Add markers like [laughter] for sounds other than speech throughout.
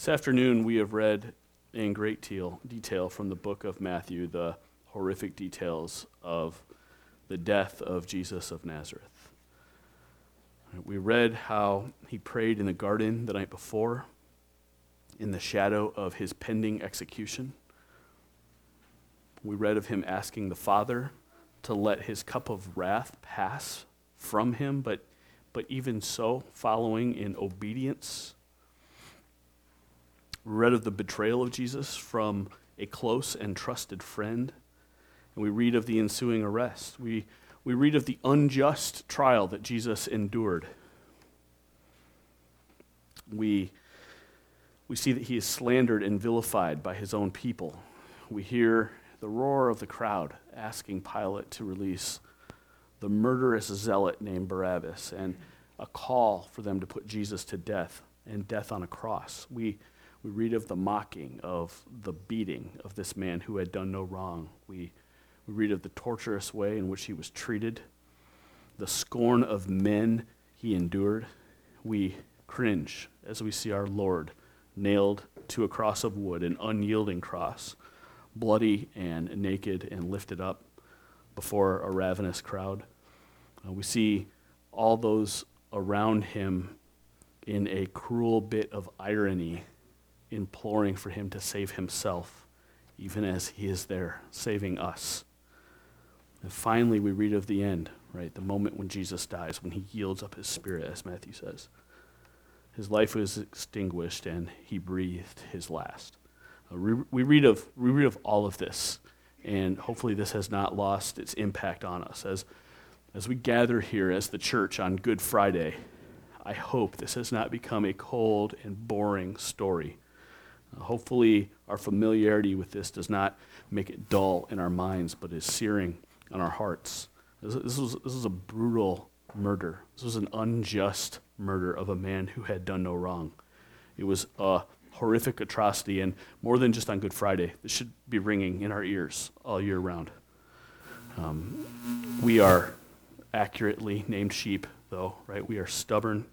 This afternoon, we have read in great detail from the book of Matthew the horrific details of the death of Jesus of Nazareth. We read how he prayed in the garden the night before, in the shadow of his pending execution. We read of him asking the Father to let his cup of wrath pass from him, but, but even so, following in obedience read of the betrayal of Jesus from a close and trusted friend. And we read of the ensuing arrest. We, we read of the unjust trial that Jesus endured. We, we see that he is slandered and vilified by his own people. We hear the roar of the crowd asking Pilate to release the murderous zealot named Barabbas and a call for them to put Jesus to death and death on a cross. We, we read of the mocking, of the beating of this man who had done no wrong. We, we read of the torturous way in which he was treated, the scorn of men he endured. We cringe as we see our Lord nailed to a cross of wood, an unyielding cross, bloody and naked and lifted up before a ravenous crowd. Uh, we see all those around him in a cruel bit of irony imploring for him to save himself, even as he is there saving us. And finally, we read of the end, right? The moment when Jesus dies, when he yields up his spirit, as Matthew says. His life was extinguished and he breathed his last. Uh, we, we, read of, we read of all of this, and hopefully, this has not lost its impact on us. As, as we gather here as the church on Good Friday, I hope this has not become a cold and boring story hopefully, our familiarity with this does not make it dull in our minds, but is searing on our hearts. This, this, was, this was a brutal murder. This was an unjust murder of a man who had done no wrong. It was a horrific atrocity, and more than just on Good Friday, this should be ringing in our ears all year round. Um, we are accurately named sheep, though, right? We are stubborn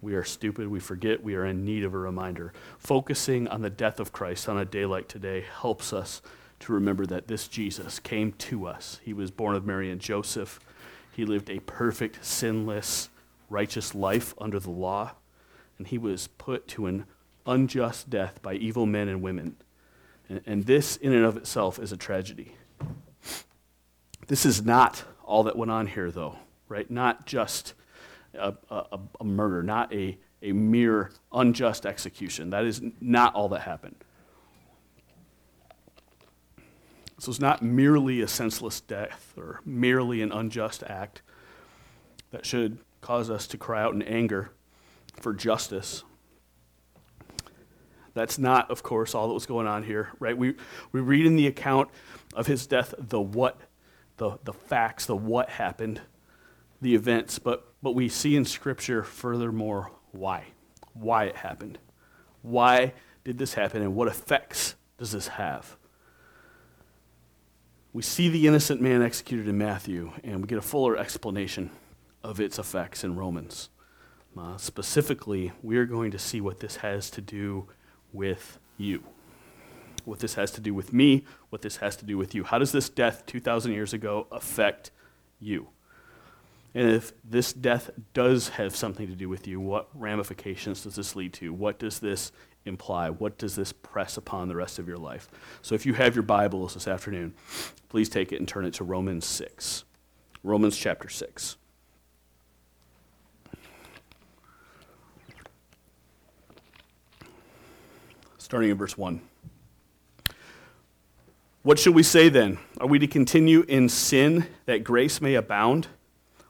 we are stupid, we forget, we are in need of a reminder. Focusing on the death of Christ on a day like today helps us to remember that this Jesus came to us. He was born of Mary and Joseph. He lived a perfect, sinless, righteous life under the law, and he was put to an unjust death by evil men and women. And, and this, in and of itself, is a tragedy. This is not all that went on here, though, right? Not just a, a, a murder, not a, a mere unjust execution. That is not all that happened. So it's not merely a senseless death or merely an unjust act that should cause us to cry out in anger for justice. That's not, of course, all that was going on here, right? We, we read in the account of his death the what, the, the facts, the what happened, the events, but, but we see in Scripture, furthermore, why. Why it happened. Why did this happen, and what effects does this have? We see the innocent man executed in Matthew, and we get a fuller explanation of its effects in Romans. Uh, specifically, we are going to see what this has to do with you. What this has to do with me, what this has to do with you. How does this death 2,000 years ago affect you? And if this death does have something to do with you, what ramifications does this lead to? What does this imply? What does this press upon the rest of your life? So if you have your Bibles this afternoon, please take it and turn it to Romans 6. Romans chapter 6. Starting in verse 1. What should we say then? Are we to continue in sin that grace may abound?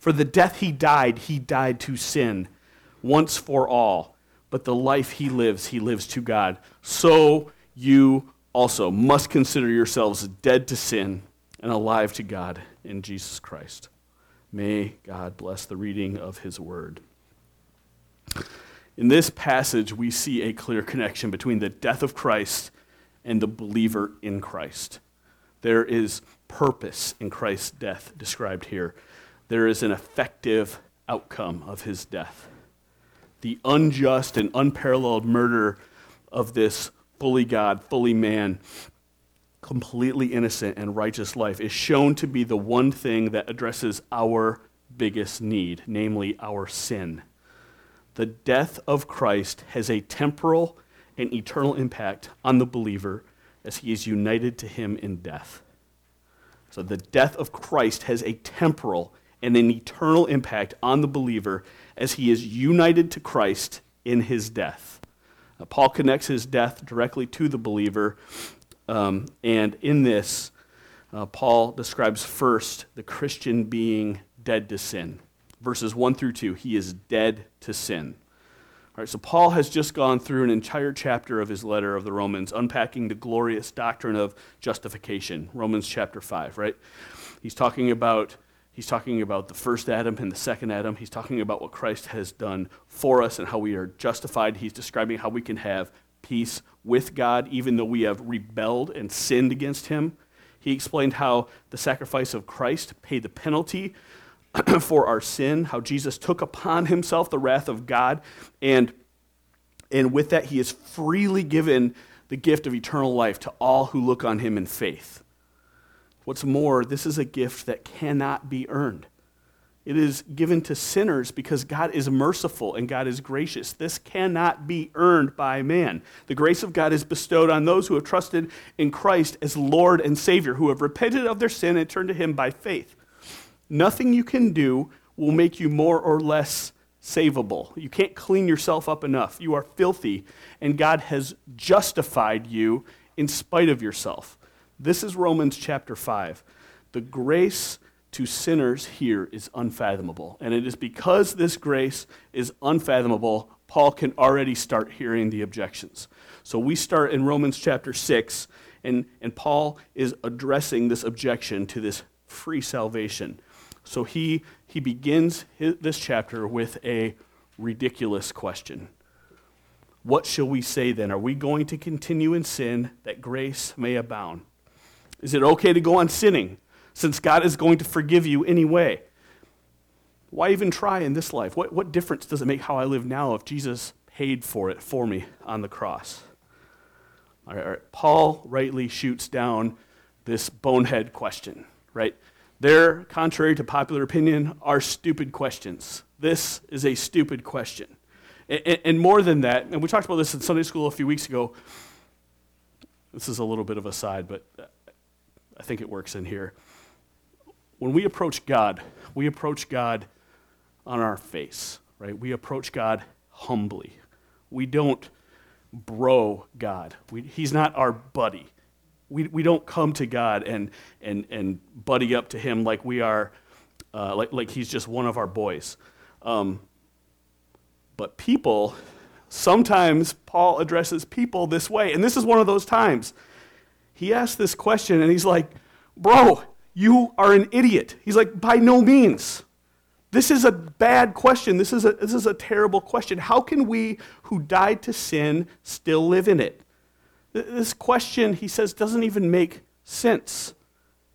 For the death he died, he died to sin once for all but the life he lives, he lives to God. So you also must consider yourselves dead to sin and alive to God in Jesus Christ. May God bless the reading of his word. In this passage, we see a clear connection between the death of Christ and the believer in Christ. There is purpose in Christ's death described here. There is an effective outcome of his death the unjust and unparalleled murder of this fully God, fully man, completely innocent and righteous life is shown to be the one thing that addresses our biggest need, namely our sin. The death of Christ has a temporal and eternal impact on the believer as he is united to him in death. So the death of Christ has a temporal and an eternal impact on the believer as he is united to Christ in his death. Paul connects his death directly to the believer, um, and in this, uh, Paul describes first the Christian being dead to sin. Verses 1 through 2, he is dead to sin. All right, so Paul has just gone through an entire chapter of his letter of the Romans, unpacking the glorious doctrine of justification, Romans chapter 5, right? He's talking about He's talking about the first Adam and the second Adam. He's talking about what Christ has done for us and how we are justified. He's describing how we can have peace with God even though we have rebelled and sinned against Him. He explained how the sacrifice of Christ paid the penalty [clears throat] for our sin, how Jesus took upon Himself the wrath of God, and, and with that, He has freely given the gift of eternal life to all who look on Him in faith. What's more, this is a gift that cannot be earned. It is given to sinners because God is merciful and God is gracious. This cannot be earned by man. The grace of God is bestowed on those who have trusted in Christ as Lord and Savior, who have repented of their sin and turned to Him by faith. Nothing you can do will make you more or less savable. You can't clean yourself up enough. You are filthy, and God has justified you in spite of yourself. This is Romans chapter 5. The grace to sinners here is unfathomable. And it is because this grace is unfathomable, Paul can already start hearing the objections. So we start in Romans chapter 6, and, and Paul is addressing this objection to this free salvation. So he, he begins his, this chapter with a ridiculous question. What shall we say then? Are we going to continue in sin that grace may abound? Is it okay to go on sinning since God is going to forgive you anyway? Why even try in this life? What, what difference does it make how I live now if Jesus paid for it for me on the cross? All right, all right. Paul rightly shoots down this bonehead question, right? They're, contrary to popular opinion, are stupid questions. This is a stupid question. And, and more than that, and we talked about this in Sunday school a few weeks ago. This is a little bit of a side, but I think it works in here. When we approach God, we approach God on our face, right? We approach God humbly. We don't bro God. We, he's not our buddy. We, we don't come to God and, and, and buddy up to him like we are, uh, like, like he's just one of our boys. Um, but people, sometimes Paul addresses people this way, and this is one of those times he asked this question and he's like, Bro, you are an idiot. He's like, By no means. This is a bad question. This is a, this is a terrible question. How can we who died to sin still live in it? This question, he says, doesn't even make sense.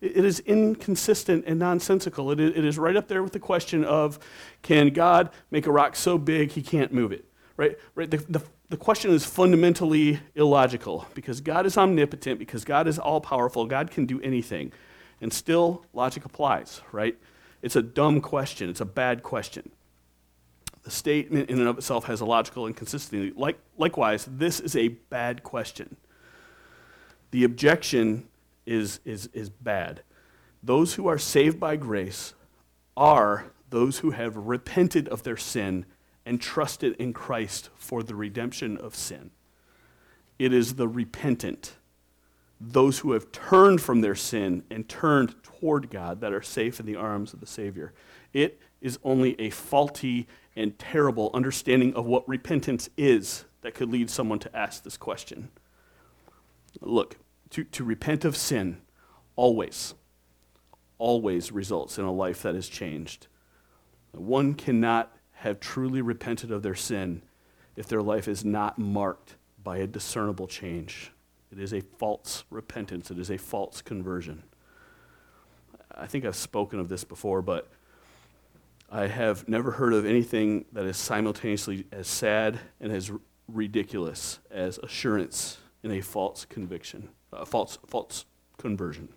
It is inconsistent and nonsensical. It is right up there with the question of can God make a rock so big he can't move it? Right? right? The, the, the question is fundamentally illogical because God is omnipotent, because God is all powerful, God can do anything. And still, logic applies, right? It's a dumb question, it's a bad question. The statement in and of itself has a logical inconsistency. Like, likewise, this is a bad question. The objection is, is, is bad. Those who are saved by grace are those who have repented of their sin and trusted in Christ for the redemption of sin. It is the repentant, those who have turned from their sin and turned toward God, that are safe in the arms of the Savior. It is only a faulty and terrible understanding of what repentance is that could lead someone to ask this question. Look, to, to repent of sin always, always results in a life that is changed. One cannot have truly repented of their sin if their life is not marked by a discernible change. It is a false repentance, it is a false conversion. I think I've spoken of this before, but I have never heard of anything that is simultaneously as sad and as ridiculous as assurance in a false conviction, a false, false conversion.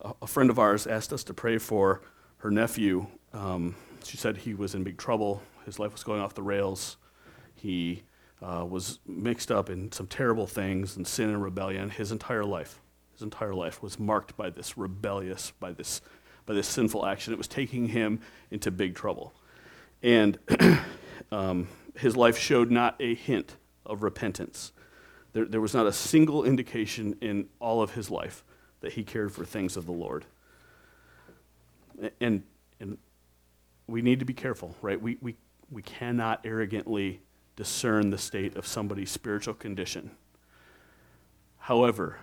A, a friend of ours asked us to pray for her nephew. Um, she said he was in big trouble. His life was going off the rails. He uh, was mixed up in some terrible things and sin and rebellion. His entire life, his entire life was marked by this rebellious, by this by this sinful action. It was taking him into big trouble. And [clears throat] um, his life showed not a hint of repentance. There, there was not a single indication in all of his life that he cared for things of the Lord. And, and we need to be careful, right? We, we, we cannot arrogantly discern the state of somebody's spiritual condition. However,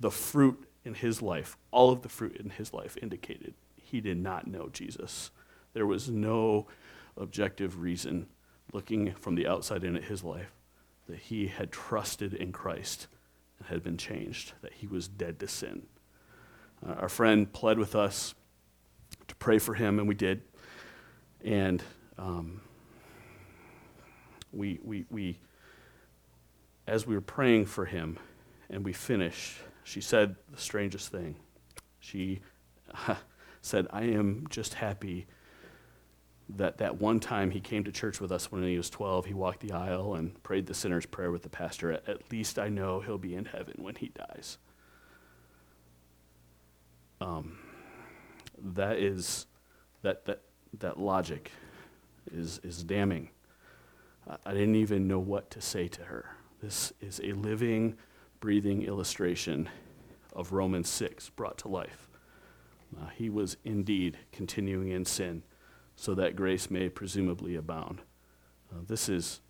the fruit in his life, all of the fruit in his life indicated he did not know Jesus. There was no objective reason looking from the outside in at his life that he had trusted in Christ and had been changed, that he was dead to sin. Uh, our friend pled with us to pray for him, and we did. And um, we, we, we, as we were praying for him and we finished, she said the strangest thing. She [laughs] said, I am just happy that that one time he came to church with us when he was 12, he walked the aisle and prayed the sinner's prayer with the pastor. At, at least I know he'll be in heaven when he dies. Um, that is, that, that, that logic is, is damning. I, didn't even know what to say to her. This is a living, breathing illustration of Romans 6 brought to life. Uh, he was indeed continuing in sin so that grace may presumably abound. Uh, this, is,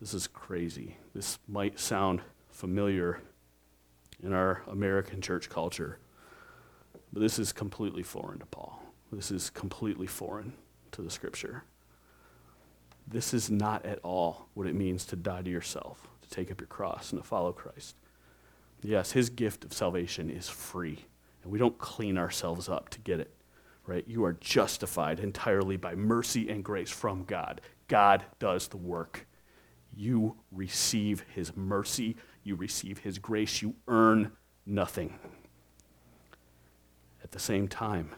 this is crazy. This might sound familiar in our American church culture, but this is completely foreign to Paul. This is completely foreign to the scripture. This is not at all what it means to die to yourself, to take up your cross, and to follow Christ. Yes, his gift of salvation is free, and we don't clean ourselves up to get it, right? You are justified entirely by mercy and grace from God. God does the work. You receive his mercy, you receive his grace, you earn nothing. At the same time,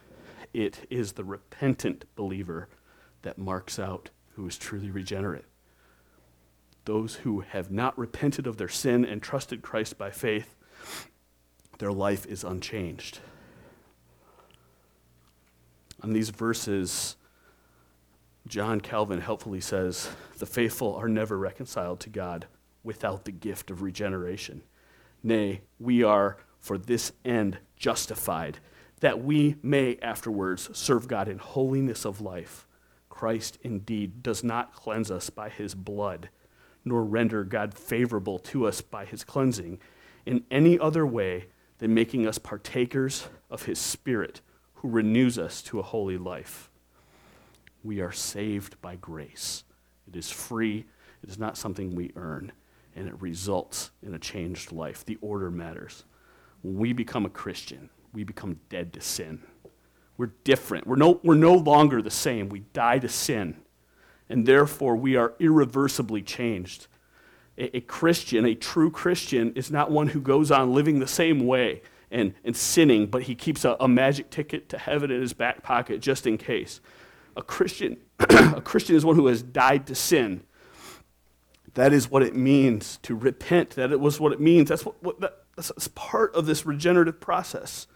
it is the repentant believer that marks out who is truly regenerate. Those who have not repented of their sin and trusted Christ by faith, their life is unchanged. On these verses, John Calvin helpfully says the faithful are never reconciled to God without the gift of regeneration. Nay, we are for this end justified, that we may afterwards serve God in holiness of life. Christ indeed does not cleanse us by his blood nor render God favorable to us by his cleansing in any other way than making us partakers of his Spirit, who renews us to a holy life. We are saved by grace. It is free, it is not something we earn, and it results in a changed life. The order matters. When we become a Christian, we become dead to sin. We're different. We're no, we're no longer the same. We die to sin and therefore we are irreversibly changed. A, a, Christian, a true Christian, is not one who goes on living the same way and, and sinning, but he keeps a, a magic ticket to heaven in his back pocket just in case. A Christian, [clears throat] a Christian is one who has died to sin. That is what it means to repent. That it was what it means. That's, what, what that, that's part of this regenerative process.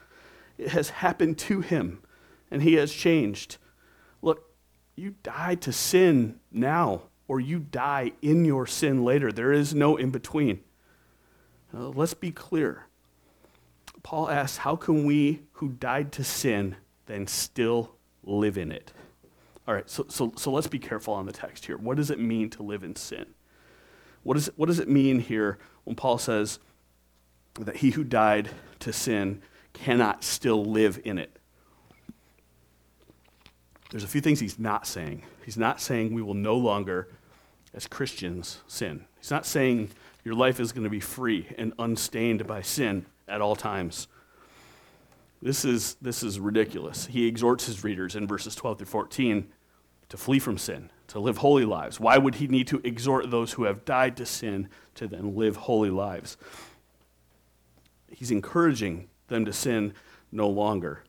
It has happened to him, and he has changed. Look, you die to sin now, or you die in your sin later. There is no in between. Uh, let's be clear. Paul asks, How can we who died to sin then still live in it? All right, so, so, so let's be careful on the text here. What does it mean to live in sin? What, is, what does it mean here when Paul says that he who died to sin cannot still live in it? There's a few things he's not saying. He's not saying we will no longer, as Christians, sin. He's not saying your life is going to be free and unstained by sin at all times. This is, this is ridiculous. He exhorts his readers in verses 12 through 14 to flee from sin, to live holy lives. Why would he need to exhort those who have died to sin to then live holy lives? He's encouraging them to sin no longer.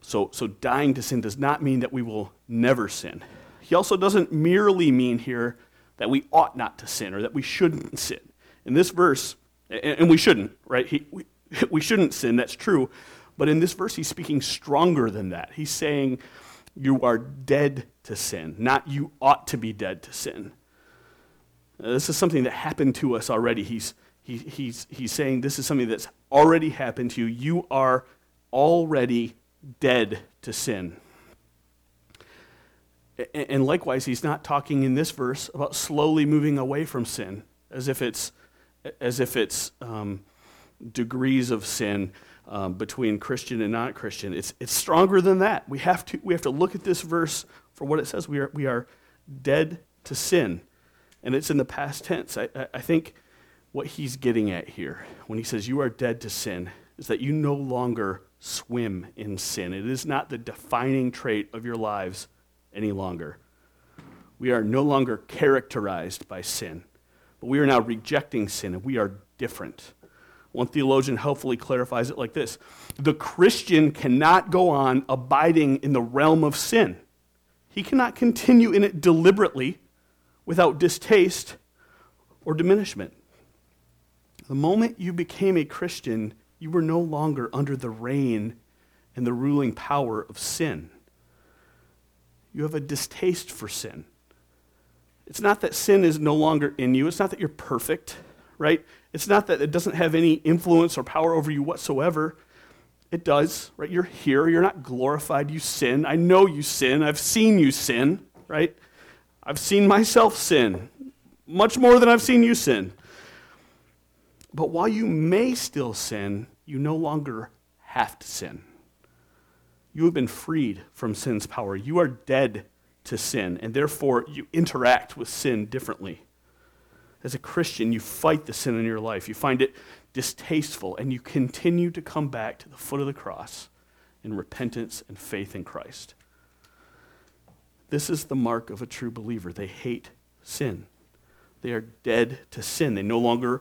So, so dying to sin does not mean that we will never sin. He also doesn't merely mean here that we ought not to sin or that we shouldn't sin. In this verse, and, we shouldn't, right? He, we, [laughs] we shouldn't sin, that's true. But in this verse, he's speaking stronger than that. He's saying, You are dead to sin, not you ought to be dead to sin. Now, this is something that happened to us already. He's, he, he's, he's saying this is something that's already happened to you. You are already dead to sin. And likewise, he's not talking in this verse about slowly moving away from sin, as if it's, as if it's um, degrees of sin um, between Christian and non Christian. It's, it's stronger than that. We have, to, we have to look at this verse for what it says. We are, we are dead to sin. And it's in the past tense. I, I think what he's getting at here when he says you are dead to sin is that you no longer swim in sin. It is not the defining trait of your lives any longer. We are no longer characterized by sin, but we are now rejecting sin and we are different. One theologian helpfully clarifies it like this The Christian cannot go on abiding in the realm of sin. He cannot continue in it deliberately without distaste or diminishment. The moment you became a Christian, you were no longer under the reign and the ruling power of sin. You have a distaste for sin. It's not that sin is no longer in you, it's not that you're perfect, right? It's not that it doesn't have any influence or power over you whatsoever. It does, right? You're here, you're not glorified, you sin. I know you sin, I've seen you sin, right? I've seen myself sin, much more than I've seen you sin. But while you may still sin, you no longer have to sin. You have been freed from sin's power. You are dead to sin, and therefore you interact with sin differently. As a Christian, you fight the sin in your life. You find it distasteful, and you continue to come back to the foot of the cross in repentance and faith in Christ. This is the mark of a true believer. They hate sin. They are dead to sin. They no longer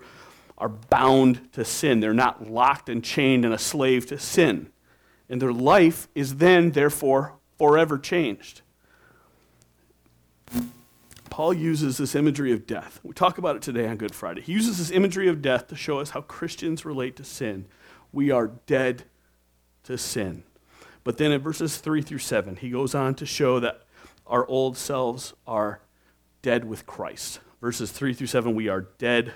are bound to sin. They're not locked and chained and a slave to sin and their life is then, therefore, forever changed. Paul uses this imagery of death. We talk about it today on Good Friday. He uses this imagery of death to show us how Christians relate to sin. We are dead to sin. But then in verses 3 through 7, he goes on to show that our old selves are dead with Christ. Verses 3 through 7, we are dead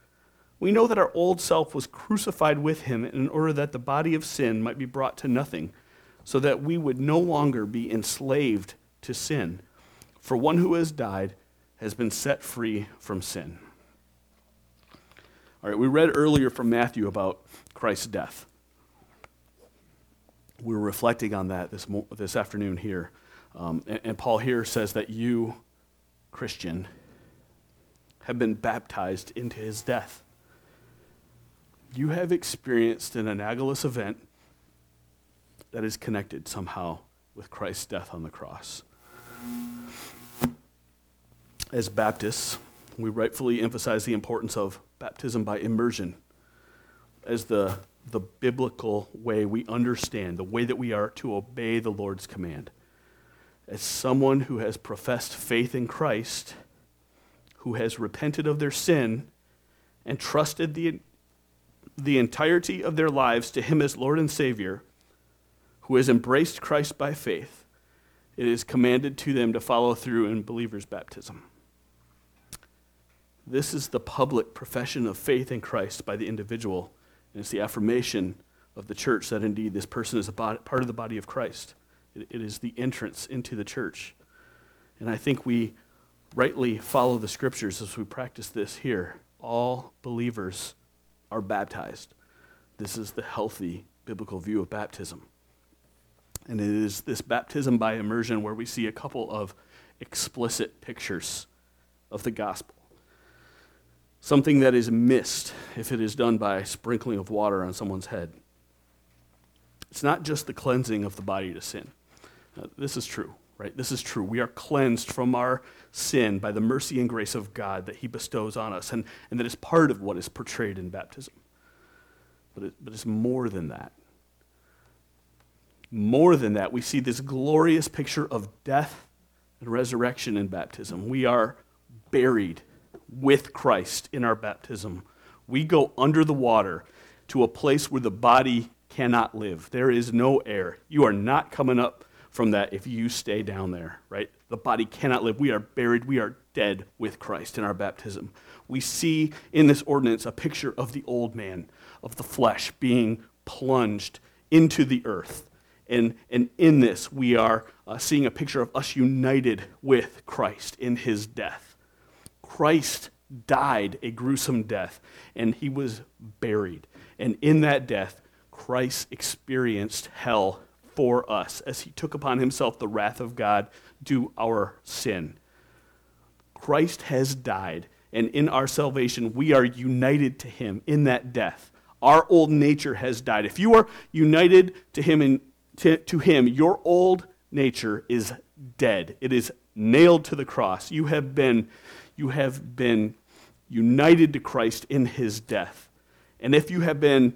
We know that our old self was crucified with him in order that the body of sin might be brought to nothing so that we would no longer be enslaved to sin. For one who has died has been set free from sin. All right, we read earlier from Matthew about Christ's death. We were reflecting on that this, mo- this afternoon here. Um, and, and Paul here says that you, Christian, have been baptized into his death. You have experienced an analogous event that is connected somehow with Christ's death on the cross. As Baptists, we rightfully emphasize the importance of baptism by immersion as the, the biblical way we understand, the way that we are to obey the Lord's command. As someone who has professed faith in Christ, who has repented of their sin, and trusted the, the entirety of their lives to Him as Lord and Savior, who has embraced Christ by faith, it is commanded to them to follow through in believer's baptism. This is the public profession of faith in Christ by the individual, and it's the affirmation of the church that indeed this person is a part of the body of Christ. It, it is the entrance into the church. And I think we rightly follow the scriptures as we practice this here. All believers are baptized. This is the healthy biblical view of baptism. And it is this baptism by immersion where we see a couple of explicit pictures of the gospel something that is missed if it is done by sprinkling of water on someone's head. It's not just the cleansing of the body to sin. Uh, this is true, right? This is true. We are cleansed from our sin by the mercy and grace of God that He bestows on us, and, and that is part of what is portrayed in baptism. But, it, but it's more than that. More than that, we see this glorious picture of death and resurrection in baptism. We are buried with Christ in our baptism. We go under the water to a place where the body cannot live. There is no air. You are not coming up from that if you stay down there, right? The body cannot live. We are buried. We are dead with Christ in our baptism. We see in this ordinance a picture of the old man, of the flesh being plunged into the earth. And, and in this, we are uh, seeing a picture of us united with Christ in his death. Christ died a gruesome death and he was buried. And in that death, Christ experienced hell for us as he took upon himself the wrath of God due our sin. Christ has died, and in our salvation, we are united to him in that death. Our old nature has died. If you are united to him, in, to, to him your old nature is dead. It is nailed to the cross. You have been you have been united to Christ in his death. And if you have been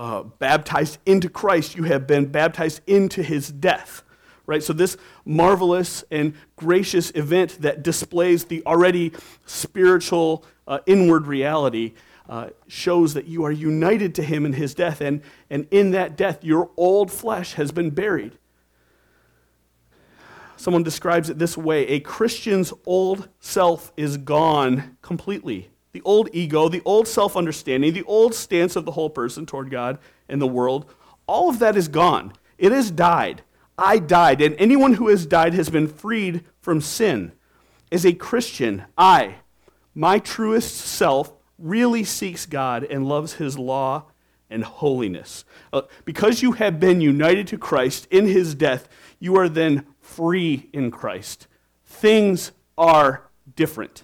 uh, baptized into Christ, you have been baptized into his death. Right? So, this marvelous and gracious event that displays the already spiritual uh, inward reality uh, shows that you are united to him in his death. And, and in that death, your old flesh has been buried. Someone describes it this way a Christian's old self is gone completely. The old ego, the old self understanding, the old stance of the whole person toward God and the world, all of that is gone. It has died. I died, and anyone who has died has been freed from sin. As a Christian, I, my truest self, really seeks God and loves his law and holiness. Uh, because you have been united to Christ in his death, you are then free in Christ. Things are different.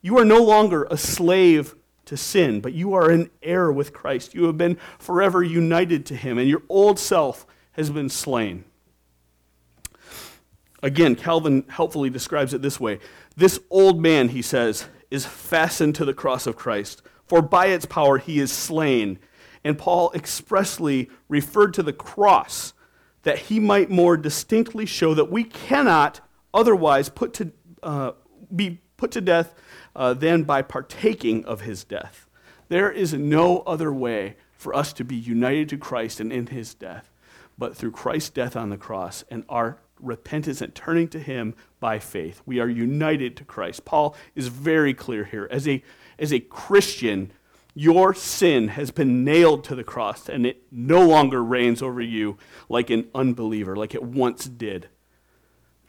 You are no longer a slave to sin, but you are an heir with Christ. You have been forever united to him, and your old self has been slain. Again, Calvin helpfully describes it this way This old man, he says, is fastened to the cross of Christ, for by its power he is slain. And Paul expressly referred to the cross that he might more distinctly show that we cannot otherwise put to, uh, be put to death uh, than by partaking of his death. There is no other way for us to be united to Christ and in his death, but through Christ's death on the cross and our repentance and turning to him by faith. We are united to Christ. Paul is very clear here. As a, as a Christian, your sin has been nailed to the cross, and it no longer reigns over you like an unbeliever, like it once did.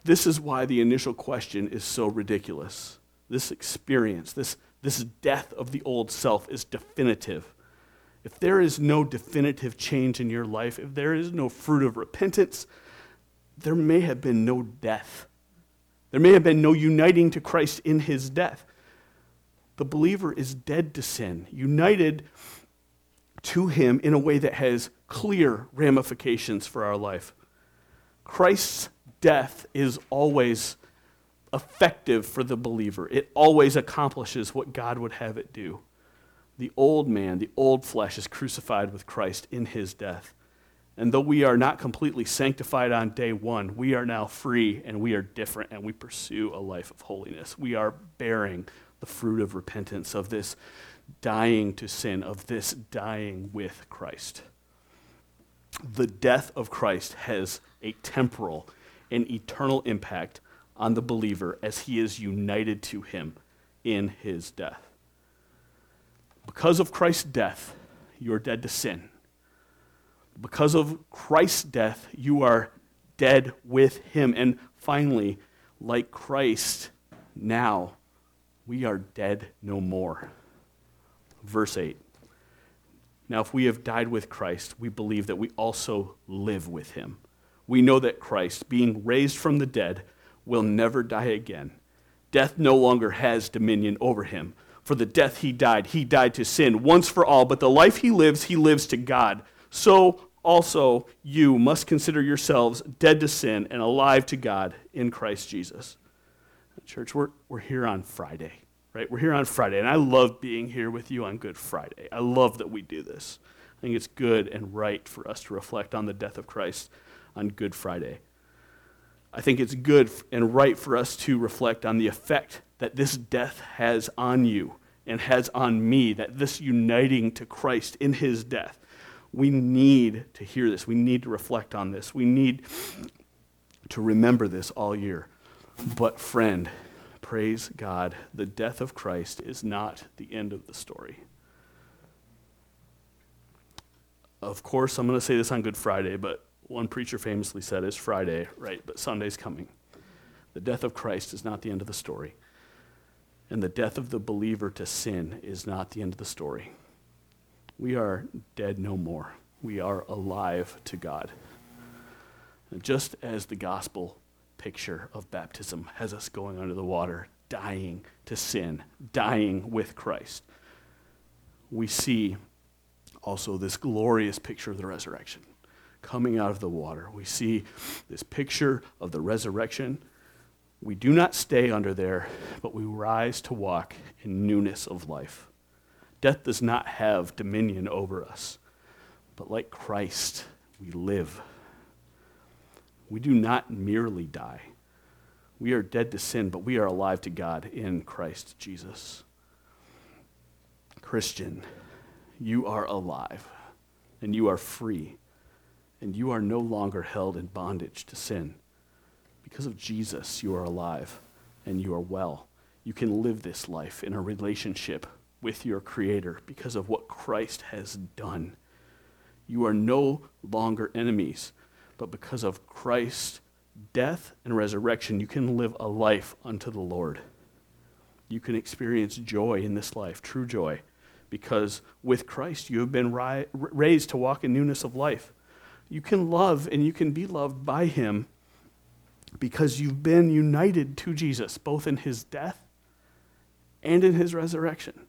This is why the initial question is so ridiculous. This experience, this, this death of the old self is definitive. If there is no definitive change in your life, if there is no fruit of repentance, there may have been no death. There may have been no uniting to Christ in his death. The believer is dead to sin, united to him in a way that has clear ramifications for our life. Christ's death is always effective for the believer, it always accomplishes what God would have it do. The old man, the old flesh, is crucified with Christ in his death. And though we are not completely sanctified on day one, we are now free and we are different and we pursue a life of holiness. We are bearing the fruit of repentance, of this dying to sin, of this dying with Christ. The death of Christ has a temporal and eternal impact on the believer as he is united to him in his death. Because of Christ's death, you are dead to sin because of Christ's death, you are dead with him. And finally, like Christ, now we are dead no more. Verse 8. Now, if we have died with Christ, we believe that we also live with him. We know that Christ, being raised from the dead, will never die again. Death no longer has dominion over him. For the death he died, he died to sin once for all, but the life he lives, he lives to God. So also you must consider yourselves dead to sin and alive to God in Christ Jesus. Church, we're, we're here on Friday, right? We're here on Friday, and I love being here with you on Good Friday. I love that we do this. I think it's good and right for us to reflect on the death of Christ on Good Friday. I think it's good and right for us to reflect on the effect that this death has on you and has on me, that this uniting to Christ in his death we need to hear this. We need to reflect on this. We need to remember this all year. But, friend, praise God, the death of Christ is not the end of the story. Of course, I'm going to say this on Good Friday, but one preacher famously said it's Friday, right? But Sunday's coming. The death of Christ is not the end of the story. And the death of the believer to sin is not the end of the story we are dead no more. We are alive to God. And just as the gospel picture of baptism has us going under the water, dying to sin, dying with Christ, we see also this glorious picture of the resurrection coming out of the water. We see this picture of the resurrection. We do not stay under there, but we rise to walk in newness of life. Death does not have dominion over us, but like Christ, we live. We do not merely die. We are dead to sin, but we are alive to God in Christ Jesus. Christian, you are alive and you are free and you are no longer held in bondage to sin. Because of Jesus, you are alive and you are well. You can live this life in a relationship with your Creator because of what Christ has done. You are no longer enemies, but because of Christ's death and resurrection, you can live a life unto the Lord. You can experience joy in this life, true joy, because with Christ you have been ri- raised to walk in newness of life. You can love and you can be loved by Him because you've been united to Jesus, both in His death and in His resurrection.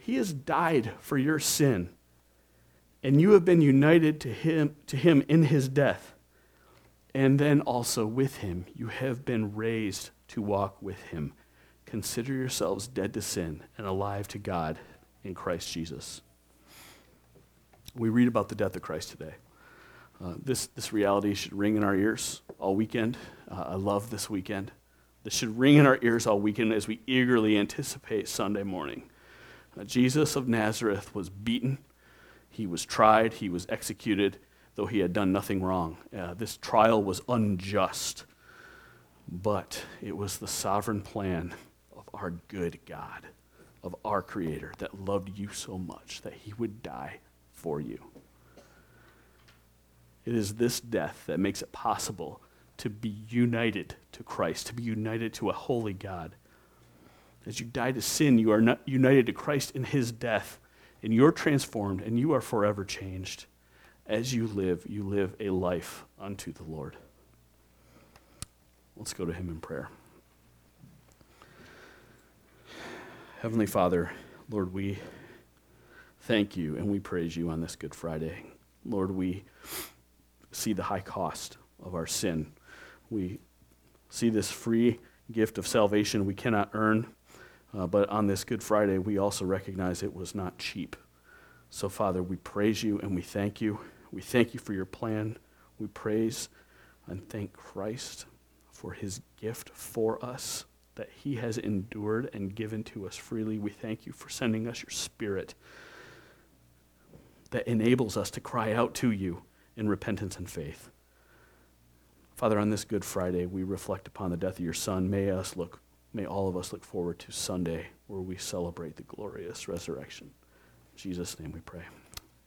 He has died for your sin, and you have been united to him, to him in his death. And then also with him, you have been raised to walk with him. Consider yourselves dead to sin and alive to God in Christ Jesus. We read about the death of Christ today. Uh, this, this reality should ring in our ears all weekend. Uh, I love this weekend. This should ring in our ears all weekend as we eagerly anticipate Sunday morning. Uh, Jesus of Nazareth was beaten, he was tried, he was executed, though he had done nothing wrong. Uh, this trial was unjust, but it was the sovereign plan of our good God, of our Creator, that loved you so much that he would die for you. It is this death that makes it possible to be united to Christ, to be united to a holy God. As you die to sin, you are united to Christ in his death, and you're transformed, and you are forever changed. As you live, you live a life unto the Lord. Let's go to him in prayer. Heavenly Father, Lord, we thank you and we praise you on this Good Friday. Lord, we see the high cost of our sin. We see this free gift of salvation we cannot earn, uh, but on this Good Friday, we also recognize it was not cheap. So, Father, we praise you and we thank you. We thank you for your plan. We praise and thank Christ for his gift for us that he has endured and given to us freely. We thank you for sending us your Spirit that enables us to cry out to you in repentance and faith. Father, on this Good Friday, we reflect upon the death of your Son. May us look, may all of us look forward to Sunday, where we celebrate the glorious resurrection. In Jesus' name we pray.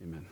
Amen.